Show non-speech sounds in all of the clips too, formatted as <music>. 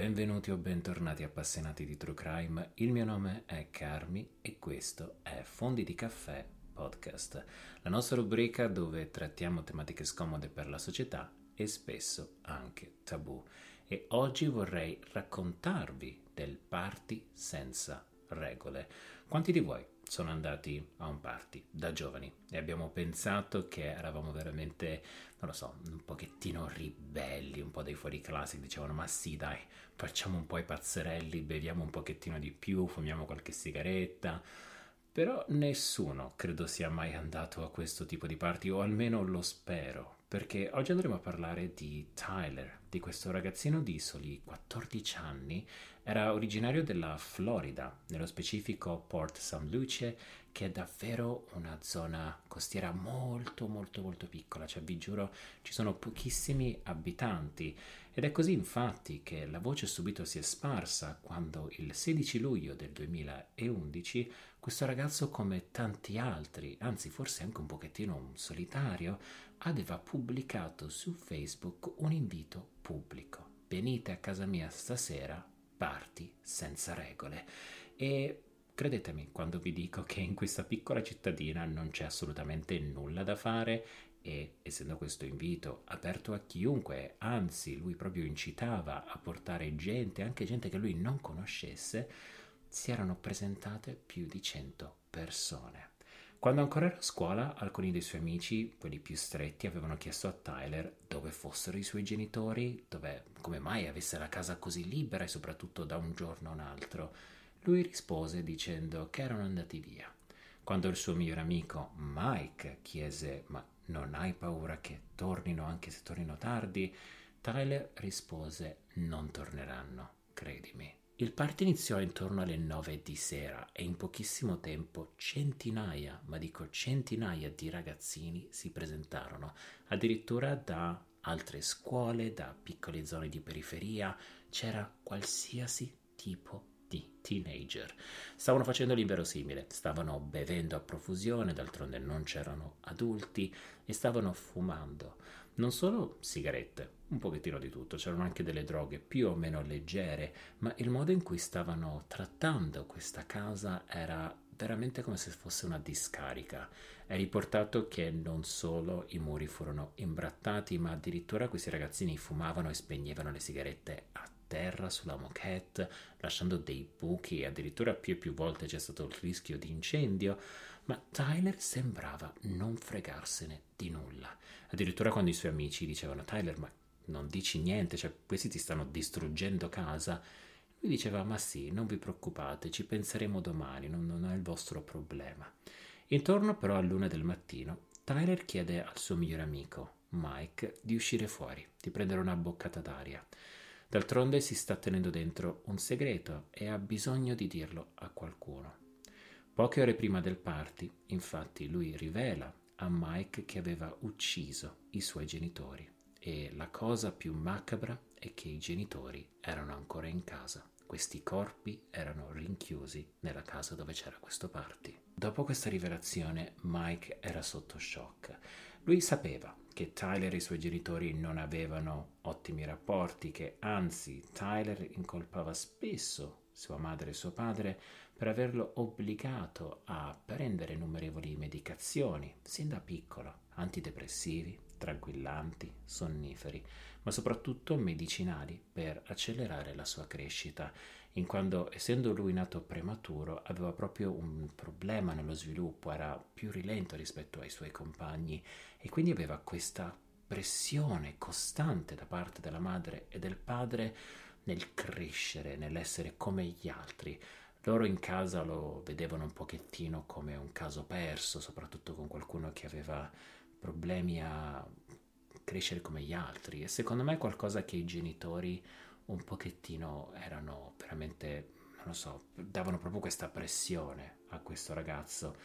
benvenuti o bentornati appassionati di True Crime. Il mio nome è Carmi e questo è Fondi di Caffè Podcast, la nostra rubrica dove trattiamo tematiche scomode per la società e spesso anche tabù. E oggi vorrei raccontarvi del party senza regole. Quanti di voi sono andati a un party da giovani e abbiamo pensato che eravamo veramente, non lo so, un pochettino ribelli, un po' dei fuori classe, dicevano ma sì dai, facciamo un po' i pazzerelli, beviamo un pochettino di più, fumiamo qualche sigaretta. Però nessuno credo sia mai andato a questo tipo di party, o almeno lo spero, perché oggi andremo a parlare di Tyler, di questo ragazzino di soli 14 anni, era originario della Florida, nello specifico Port St. Lucie, che è davvero una zona costiera molto molto molto piccola, cioè vi giuro ci sono pochissimi abitanti ed è così infatti che la voce subito si è sparsa quando il 16 luglio del 2011 questo ragazzo come tanti altri, anzi forse anche un pochettino un solitario, aveva pubblicato su Facebook un invito pubblico. Venite a casa mia stasera, parti senza regole. E credetemi quando vi dico che in questa piccola cittadina non c'è assolutamente nulla da fare e essendo questo invito aperto a chiunque, anzi lui proprio incitava a portare gente, anche gente che lui non conoscesse, si erano presentate più di 100 persone. Quando ancora era a scuola, alcuni dei suoi amici, quelli più stretti, avevano chiesto a Tyler dove fossero i suoi genitori, dove, come mai avesse la casa così libera e soprattutto da un giorno a un altro. Lui rispose dicendo che erano andati via. Quando il suo migliore amico Mike chiese ma non hai paura che tornino anche se tornino tardi, Tyler rispose non torneranno, credimi. Il party iniziò intorno alle 9 di sera e in pochissimo tempo centinaia, ma dico centinaia di ragazzini si presentarono, addirittura da altre scuole, da piccole zone di periferia, c'era qualsiasi tipo di teenager. Stavano facendo l'inverosimile, stavano bevendo a profusione, d'altronde non c'erano adulti, e stavano fumando non solo sigarette, un pochettino di tutto, c'erano anche delle droghe più o meno leggere, ma il modo in cui stavano trattando questa casa era veramente come se fosse una discarica. È riportato che non solo i muri furono imbrattati, ma addirittura questi ragazzini fumavano e spegnevano le sigarette a terra sulla moquette, lasciando dei buchi addirittura più e più volte c'è stato il rischio di incendio, ma Tyler sembrava non fregarsene di nulla. Addirittura quando i suoi amici dicevano Tyler, ma non dici niente, cioè questi ti stanno distruggendo casa, lui diceva ma sì, non vi preoccupate, ci penseremo domani, non, non è il vostro problema. Intorno però all'una del mattino, Tyler chiede al suo migliore amico, Mike, di uscire fuori, di prendere una boccata d'aria. D'altronde si sta tenendo dentro un segreto e ha bisogno di dirlo a qualcuno. Poche ore prima del party, infatti, lui rivela a Mike che aveva ucciso i suoi genitori e la cosa più macabra è che i genitori erano ancora in casa. Questi corpi erano rinchiusi nella casa dove c'era questo party. Dopo questa rivelazione Mike era sotto shock. Lui sapeva che Tyler e i suoi genitori non avevano ottimi rapporti, che anzi Tyler incolpava spesso sua madre e suo padre per averlo obbligato a prendere innumerevoli medicazioni, sin da piccolo, antidepressivi, tranquillanti, sonniferi, ma soprattutto medicinali per accelerare la sua crescita, in quanto essendo lui nato prematuro aveva proprio un problema nello sviluppo, era più rilento rispetto ai suoi compagni e quindi aveva questa pressione costante da parte della madre e del padre nel crescere, nell'essere come gli altri. Loro in casa lo vedevano un pochettino come un caso perso, soprattutto con qualcuno che aveva problemi a crescere come gli altri e secondo me è qualcosa che i genitori un pochettino erano veramente, non lo so, davano proprio questa pressione a questo ragazzo.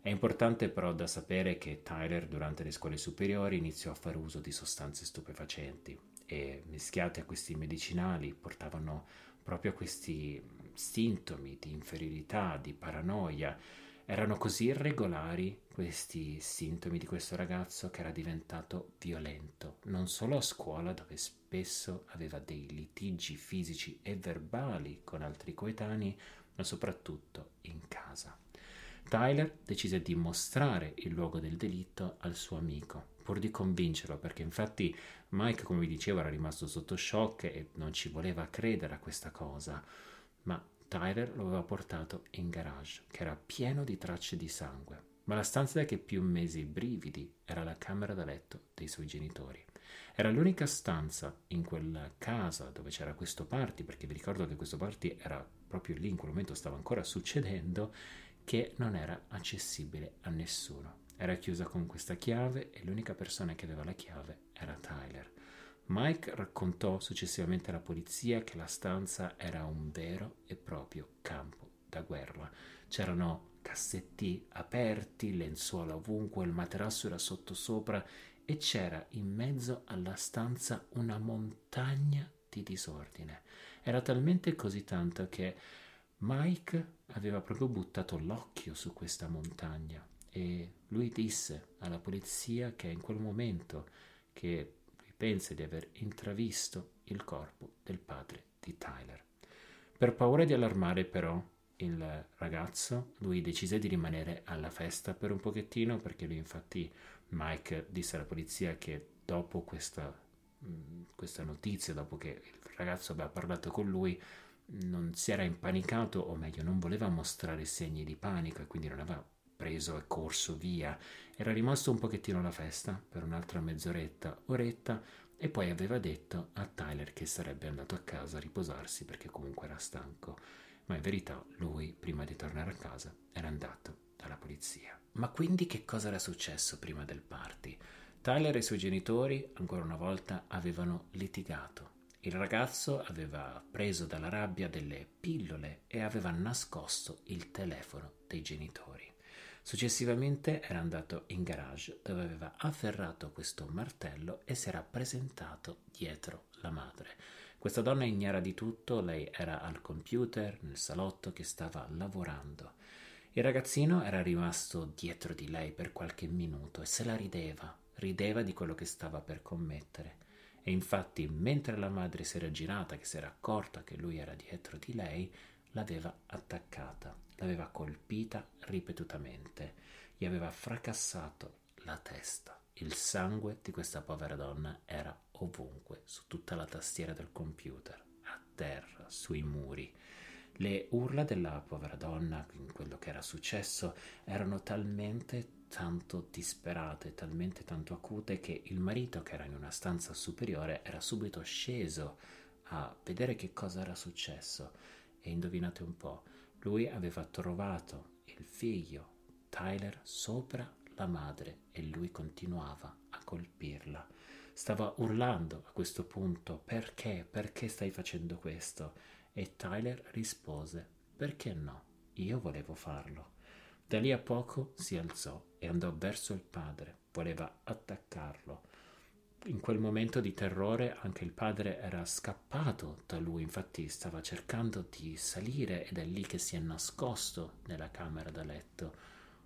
È importante però da sapere che Tyler durante le scuole superiori iniziò a fare uso di sostanze stupefacenti e mischiate a questi medicinali portavano proprio a questi sintomi di inferiorità, di paranoia Erano così irregolari questi sintomi di questo ragazzo che era diventato violento, non solo a scuola dove spesso aveva dei litigi fisici e verbali con altri coetanei, ma soprattutto in casa. Tyler decise di mostrare il luogo del delitto al suo amico, pur di convincerlo, perché infatti Mike, come vi dicevo, era rimasto sotto shock e non ci voleva credere a questa cosa, ma Tyler lo aveva portato in garage, che era pieno di tracce di sangue. Ma la stanza che più mesi i brividi era la camera da letto dei suoi genitori. Era l'unica stanza in quella casa dove c'era questo party, perché vi ricordo che questo party era proprio lì, in quel momento stava ancora succedendo, che non era accessibile a nessuno. Era chiusa con questa chiave e l'unica persona che aveva la chiave era Tyler. Mike raccontò successivamente alla polizia che la stanza era un vero e proprio campo da guerra. C'erano cassetti aperti, lenzuola ovunque, il materasso era sottosopra e c'era in mezzo alla stanza una montagna di disordine. Era talmente così tanto che Mike aveva proprio buttato l'occhio su questa montagna e lui disse alla polizia che in quel momento che lui pensa di aver intravisto il corpo del padre di Tyler. Per paura di allarmare però il ragazzo, lui decise di rimanere alla festa per un pochettino perché lui infatti Mike disse alla polizia che dopo questa, questa notizia, dopo che il ragazzo aveva parlato con lui, non si era impanicato, o meglio, non voleva mostrare segni di panico e quindi non aveva preso e corso via. Era rimasto un pochettino alla festa per un'altra mezz'oretta, oretta, e poi aveva detto a Tyler che sarebbe andato a casa a riposarsi perché comunque era stanco. Ma in verità lui, prima di tornare a casa, era andato dalla polizia. Ma quindi che cosa era successo prima del party? Tyler e i suoi genitori, ancora una volta, avevano litigato. Il ragazzo aveva preso dalla rabbia delle pillole e aveva nascosto il telefono dei genitori. Successivamente era andato in garage dove aveva afferrato questo martello e si era presentato dietro la madre. Questa donna ignara di tutto, lei era al computer nel salotto che stava lavorando. Il ragazzino era rimasto dietro di lei per qualche minuto e se la rideva, rideva di quello che stava per commettere. E infatti, mentre la madre si era girata, che si era accorta che lui era dietro di lei, l'aveva attaccata, l'aveva colpita ripetutamente, gli aveva fracassato la testa. Il sangue di questa povera donna era ovunque, su tutta la tastiera del computer, a terra, sui muri. Le urla della povera donna in quello che era successo erano talmente tanto disperate, talmente tanto acute che il marito, che era in una stanza superiore, era subito sceso a vedere che cosa era successo. E indovinate un po', lui aveva trovato il figlio, Tyler, sopra la madre e lui continuava a colpirla. Stava urlando a questo punto perché, perché stai facendo questo? E Tyler rispose perché no, io volevo farlo. Da lì a poco si alzò e andò verso il padre, voleva attaccarlo. In quel momento di terrore anche il padre era scappato da lui, infatti stava cercando di salire ed è lì che si è nascosto nella camera da letto.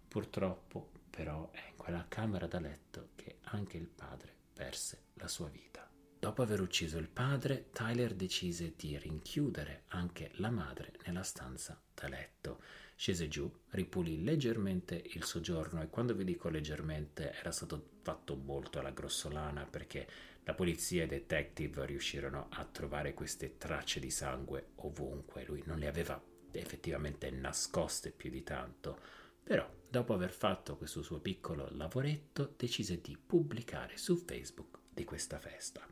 Purtroppo però è in quella camera da letto che anche il padre perse la sua vita. Dopo aver ucciso il padre, Tyler decise di rinchiudere anche la madre nella stanza da letto. Scese giù, ripulì leggermente il soggiorno e quando vi dico leggermente era stato fatto molto alla grossolana perché la polizia e i detective riuscirono a trovare queste tracce di sangue ovunque. Lui non le aveva effettivamente nascoste più di tanto, però dopo aver fatto questo suo piccolo lavoretto decise di pubblicare su Facebook di questa festa.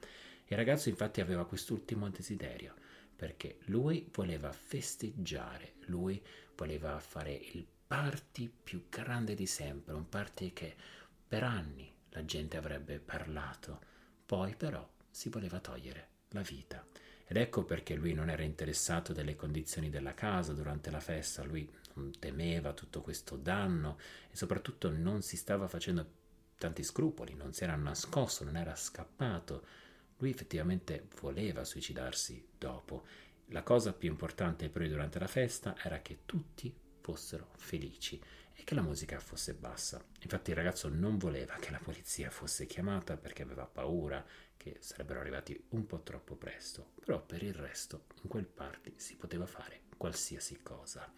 Il ragazzo infatti aveva quest'ultimo desiderio, perché lui voleva festeggiare, lui voleva fare il party più grande di sempre, un party che per anni la gente avrebbe parlato, poi però si voleva togliere la vita. Ed ecco perché lui non era interessato delle condizioni della casa durante la festa, lui non temeva tutto questo danno e soprattutto non si stava facendo tanti scrupoli, non si era nascosto, non era scappato. Lui effettivamente voleva suicidarsi dopo. La cosa più importante per lui durante la festa era che tutti fossero felici e che la musica fosse bassa. Infatti il ragazzo non voleva che la polizia fosse chiamata perché aveva paura che sarebbero arrivati un po' troppo presto, però per il resto in quel party si poteva fare qualsiasi cosa.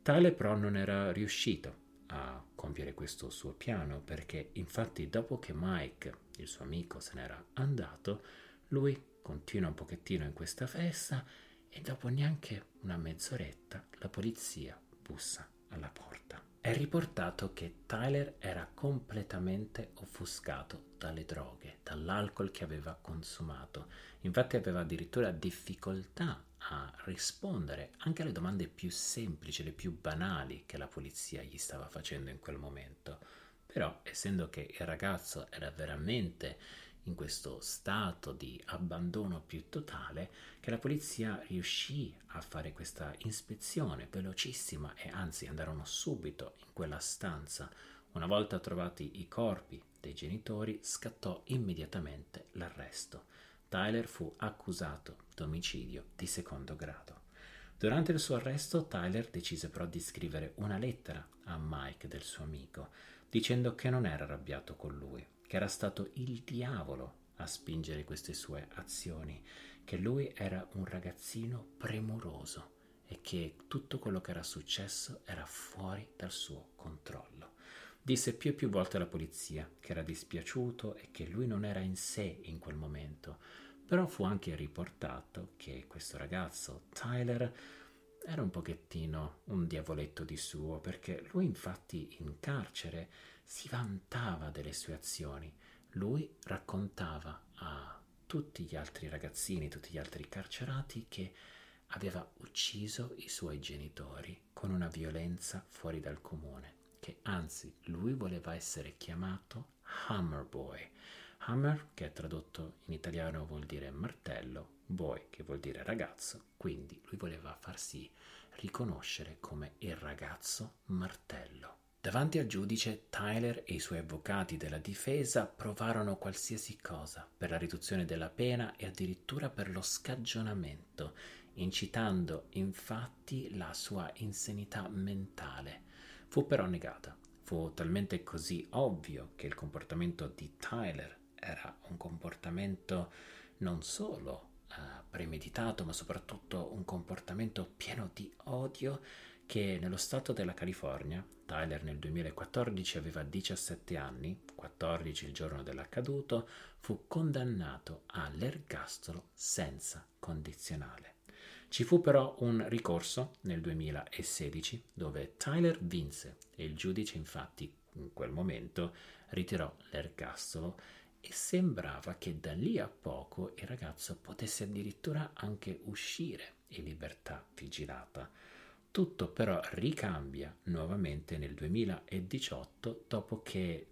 Tale però non era riuscito a compiere questo suo piano perché infatti dopo che Mike, il suo amico, se n'era andato, lui continua un pochettino in questa festa e dopo neanche una mezz'oretta la polizia bussa alla porta. È riportato che Tyler era completamente offuscato dalle droghe, dall'alcol che aveva consumato. Infatti aveva addirittura difficoltà a rispondere anche alle domande più semplici, le più banali che la polizia gli stava facendo in quel momento. Però, essendo che il ragazzo era veramente in questo stato di abbandono più totale che la polizia riuscì a fare questa ispezione velocissima e anzi andarono subito in quella stanza. Una volta trovati i corpi dei genitori scattò immediatamente l'arresto. Tyler fu accusato d'omicidio di secondo grado. Durante il suo arresto Tyler decise però di scrivere una lettera a Mike del suo amico, dicendo che non era arrabbiato con lui, che era stato il diavolo a spingere queste sue azioni, che lui era un ragazzino premuroso e che tutto quello che era successo era fuori dal suo controllo. Disse più e più volte alla polizia che era dispiaciuto e che lui non era in sé in quel momento, però fu anche riportato che questo ragazzo, Tyler, era un pochettino un diavoletto di suo, perché lui infatti in carcere si vantava delle sue azioni. Lui raccontava a tutti gli altri ragazzini, tutti gli altri carcerati che aveva ucciso i suoi genitori con una violenza fuori dal comune, che anzi lui voleva essere chiamato Hammer Boy. Hammer, che è tradotto in italiano vuol dire martello, boy, che vuol dire ragazzo, quindi lui voleva farsi riconoscere come il ragazzo martello. Davanti al giudice, Tyler e i suoi avvocati della difesa provarono qualsiasi cosa per la riduzione della pena e addirittura per lo scagionamento, incitando infatti la sua insanità mentale. Fu però negata. Fu talmente così ovvio che il comportamento di Tyler era un comportamento non solo uh, premeditato, ma soprattutto un comportamento pieno di odio che nello stato della California, Tyler nel 2014 aveva 17 anni, 14 il giorno dell'accaduto, fu condannato all'ergastolo senza condizionale. Ci fu però un ricorso nel 2016 dove Tyler vinse e il giudice infatti in quel momento ritirò l'ergastolo e sembrava che da lì a poco il ragazzo potesse addirittura anche uscire in libertà vigilata. Tutto però ricambia nuovamente nel 2018 dopo che,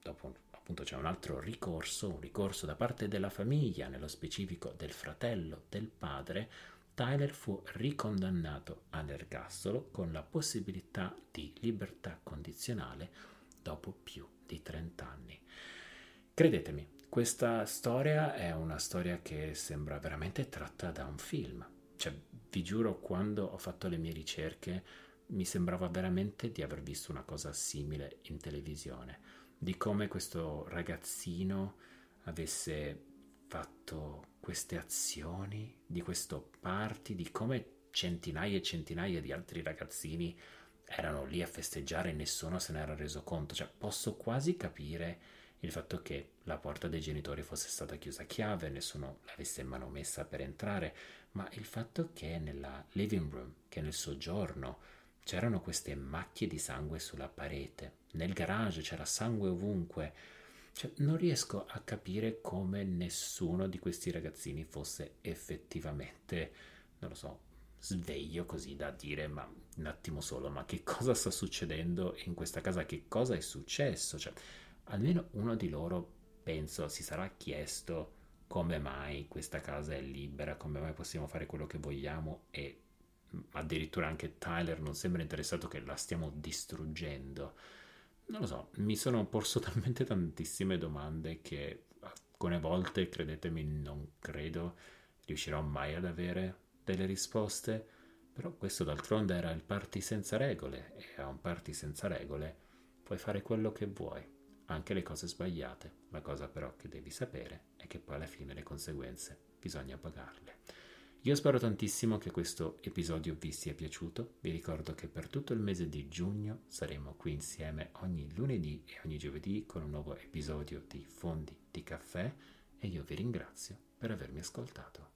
dopo appunto c'è un altro ricorso, un ricorso da parte della famiglia, nello specifico del fratello del padre, Tyler fu ricondannato all'ergastolo con la possibilità di libertà condizionale dopo più di 30 anni. Credetemi, questa storia è una storia che sembra veramente tratta da un film. Cioè, vi giuro, quando ho fatto le mie ricerche mi sembrava veramente di aver visto una cosa simile in televisione, di come questo ragazzino avesse fatto queste azioni, di questo party, di come centinaia e centinaia di altri ragazzini erano lì a festeggiare e nessuno se n'era reso conto. Cioè, posso quasi capire il fatto che la porta dei genitori fosse stata chiusa a chiave, nessuno l'avesse manomessa per entrare, ma il fatto che nella living room, che nel soggiorno, c'erano queste macchie di sangue sulla parete, nel garage c'era sangue ovunque. Cioè, non riesco a capire come nessuno di questi ragazzini fosse effettivamente, non lo so, sveglio così da dire, ma un attimo solo, ma che cosa sta succedendo in questa casa? Che cosa è successo? Cioè, almeno uno di loro, penso, si sarà chiesto come mai questa casa è libera, come mai possiamo fare quello che vogliamo e addirittura anche Tyler non sembra interessato che la stiamo distruggendo. Non lo so, mi sono posto <laughs> talmente tantissime domande che alcune volte, credetemi, non credo riuscirò mai ad avere delle risposte, Però questo d'altronde era il party senza regole e a un party senza regole puoi fare quello che vuoi, anche le cose sbagliate. La cosa però che devi sapere è che poi alla fine le conseguenze bisogna pagarle. Io spero tantissimo che questo episodio vi sia piaciuto. Vi ricordo che per tutto il mese di giugno saremo qui insieme ogni lunedì e ogni giovedì con un nuovo episodio di Fondi di caffè e io vi ringrazio per avermi ascoltato.